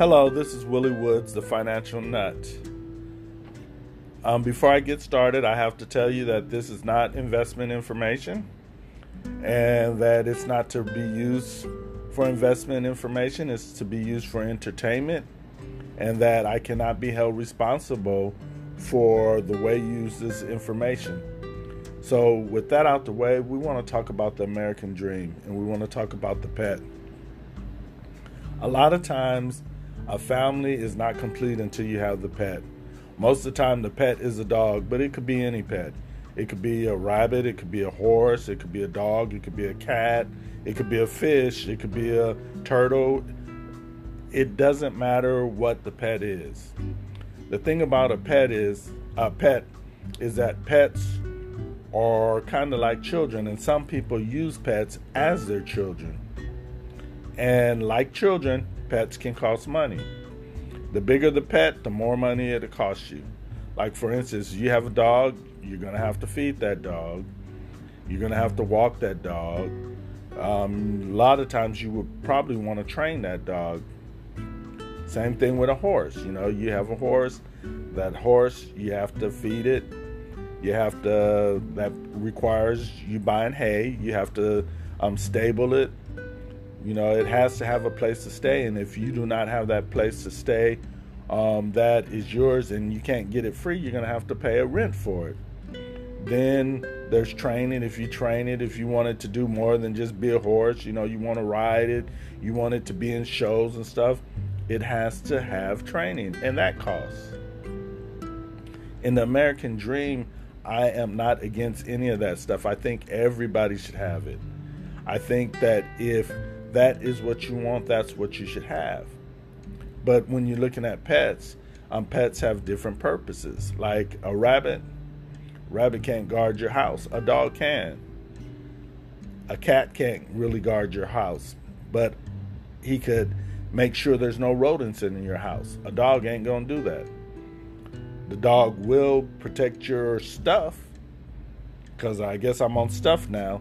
Hello, this is Willie Woods, the Financial Nut. Um, before I get started, I have to tell you that this is not investment information and that it's not to be used for investment information, it's to be used for entertainment, and that I cannot be held responsible for the way you use this information. So, with that out the way, we want to talk about the American dream and we want to talk about the pet. A lot of times, a family is not complete until you have the pet. Most of the time, the pet is a dog, but it could be any pet. It could be a rabbit, it could be a horse, it could be a dog, it could be a cat, it could be a fish, it could be a turtle. It doesn't matter what the pet is. The thing about a pet is a pet is that pets are kind of like children, and some people use pets as their children. And like children, pets can cost money. The bigger the pet, the more money it'll cost you. Like, for instance, you have a dog, you're going to have to feed that dog, you're going to have to walk that dog. Um, a lot of times, you would probably want to train that dog. Same thing with a horse. You know, you have a horse, that horse, you have to feed it. You have to, that requires you buying hay. You have to um, stable it. You know, it has to have a place to stay, and if you do not have that place to stay, um, that is yours, and you can't get it free. You're gonna have to pay a rent for it. Then there's training. If you train it, if you want it to do more than just be a horse, you know, you want to ride it, you want it to be in shows and stuff, it has to have training, and that costs. In the American dream, I am not against any of that stuff. I think everybody should have it. I think that if that is what you want, that's what you should have. But when you're looking at pets, um, pets have different purposes. Like a rabbit, rabbit can't guard your house. A dog can. A cat can't really guard your house, but he could make sure there's no rodents in your house. A dog ain't gonna do that. The dog will protect your stuff, because I guess I'm on stuff now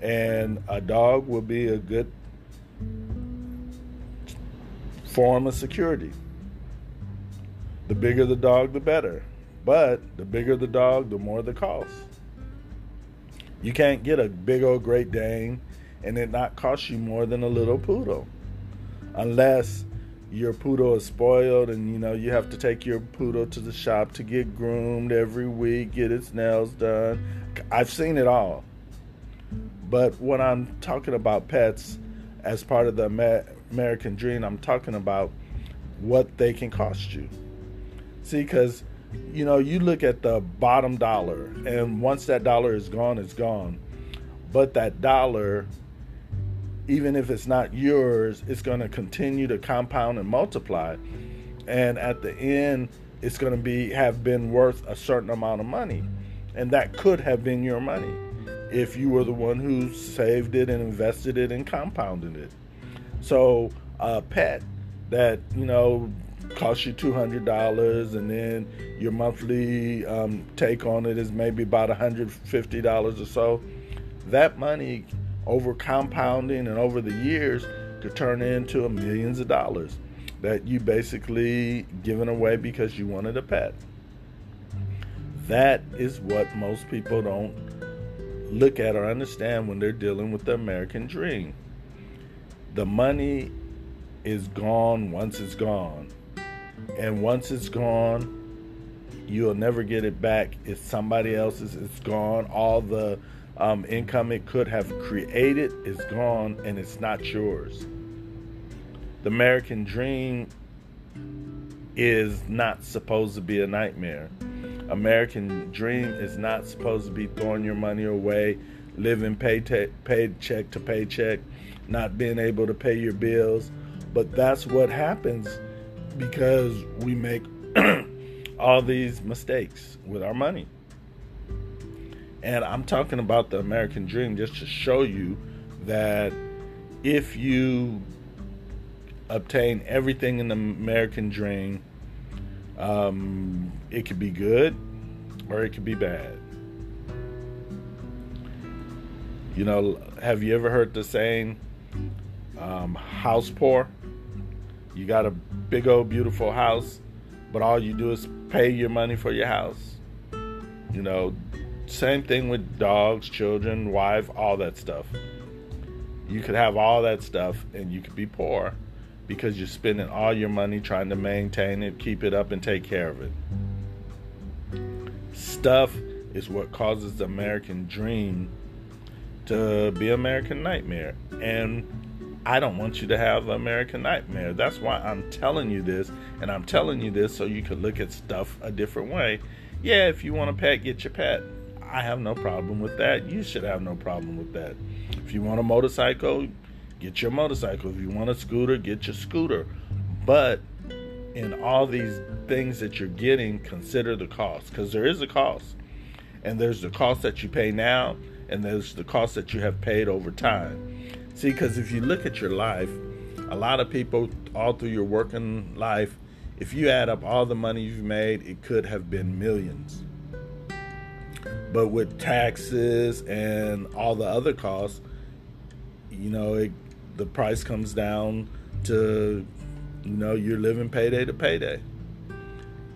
and a dog will be a good form of security. The bigger the dog, the better. But the bigger the dog, the more the cost. You can't get a big old Great Dane and it not cost you more than a little poodle. Unless your poodle is spoiled and you know you have to take your poodle to the shop to get groomed every week, get its nails done. I've seen it all. But when I'm talking about pets as part of the American dream, I'm talking about what they can cost you. See, because you know, you look at the bottom dollar, and once that dollar is gone, it's gone. But that dollar, even if it's not yours, it's going to continue to compound and multiply. And at the end, it's going to be have been worth a certain amount of money, and that could have been your money if you were the one who saved it and invested it and compounded it. So a pet that you know costs you two hundred dollars, and then your monthly um, take on it is maybe about hundred fifty dollars or so. That money, over compounding and over the years, could turn into millions of dollars that you basically given away because you wanted a pet. That is what most people don't look at or understand when they're dealing with the American dream. The money is gone once it's gone. And once it's gone, you'll never get it back. It's somebody else's, it's gone. All the um, income it could have created is gone and it's not yours. The American dream is not supposed to be a nightmare. American dream is not supposed to be throwing your money away, living paycheck paycheck to paycheck, not being able to pay your bills. But that's what happens because we make all these mistakes with our money. And I'm talking about the American dream just to show you that if you obtain everything in the American dream, um, it could be good or it could be bad. You know, have you ever heard the saying, um, house poor? You got a big old beautiful house, but all you do is pay your money for your house. You know, same thing with dogs, children, wife, all that stuff. You could have all that stuff and you could be poor because you're spending all your money trying to maintain it, keep it up, and take care of it. Stuff is what causes the American dream to be American nightmare. And I don't want you to have American nightmare. That's why I'm telling you this, and I'm telling you this so you can look at stuff a different way. Yeah, if you want a pet, get your pet. I have no problem with that. You should have no problem with that. If you want a motorcycle, get your motorcycle. If you want a scooter, get your scooter. But in all these things that you're getting, consider the cost because there is a cost. And there's the cost that you pay now, and there's the cost that you have paid over time. See, because if you look at your life, a lot of people all through your working life, if you add up all the money you've made, it could have been millions. But with taxes and all the other costs, you know, it, the price comes down to, you know, you're living payday to payday.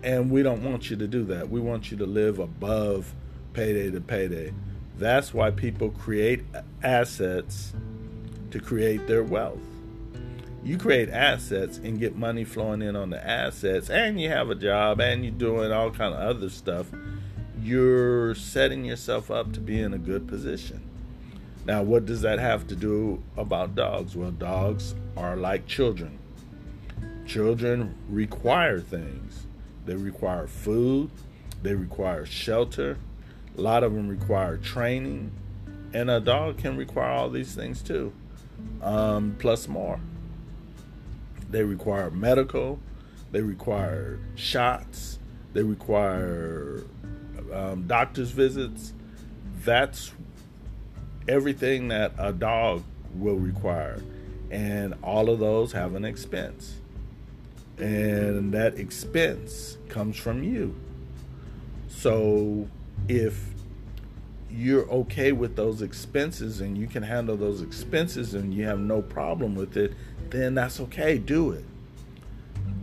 And we don't want you to do that. We want you to live above payday to payday. That's why people create assets to create their wealth. You create assets and get money flowing in on the assets, and you have a job, and you're doing all kind of other stuff. You're setting yourself up to be in a good position. Now, what does that have to do about dogs? Well, dogs are like children. Children require things. They require food, they require shelter, a lot of them require training, and a dog can require all these things too um, plus more. They require medical, they require shots, they require um, doctor's visits. That's everything that a dog will require. And all of those have an expense. And that expense comes from you. So if you're okay with those expenses and you can handle those expenses and you have no problem with it, then that's okay. Do it.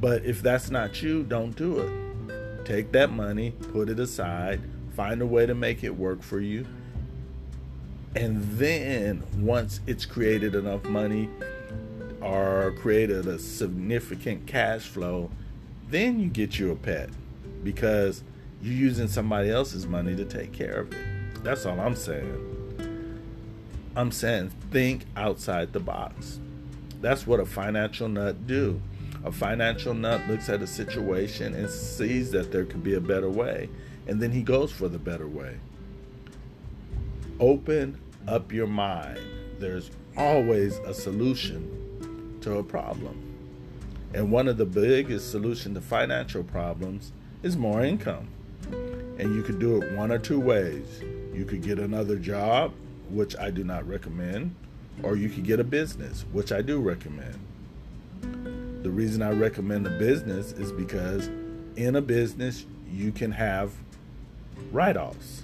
But if that's not you, don't do it. Take that money, put it aside, find a way to make it work for you. And then once it's created enough money or created a significant cash flow, then you get you a pet because you're using somebody else's money to take care of it. That's all I'm saying. I'm saying think outside the box. That's what a financial nut do. A financial nut looks at a situation and sees that there could be a better way, and then he goes for the better way. Open up your mind. There's always a solution to a problem. And one of the biggest solutions to financial problems is more income. And you could do it one or two ways. You could get another job, which I do not recommend, or you could get a business, which I do recommend. The reason I recommend a business is because in a business, you can have write offs,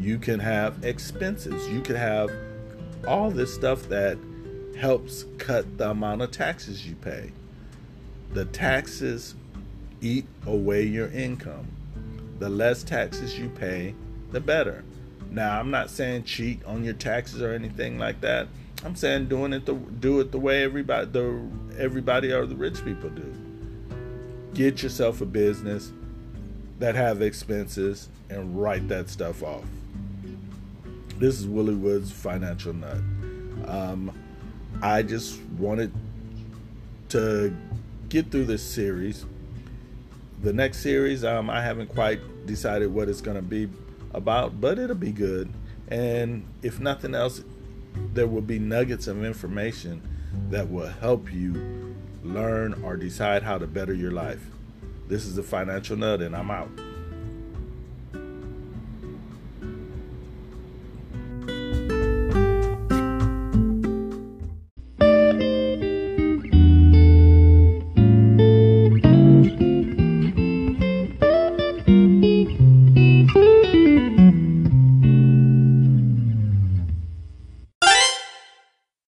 you can have expenses, you can have all this stuff that helps cut the amount of taxes you pay. The taxes eat away your income. The less taxes you pay, the better. Now, I'm not saying cheat on your taxes or anything like that. I'm saying doing it the do it the way everybody the everybody or the rich people do. Get yourself a business that have expenses and write that stuff off. This is Willie Woods Financial Nut. Um, I just wanted to get through this series. The next series, um, I haven't quite decided what it's going to be about, but it'll be good. And if nothing else, there will be nuggets of information that will help you learn or decide how to better your life. This is the Financial Nut, and I'm out.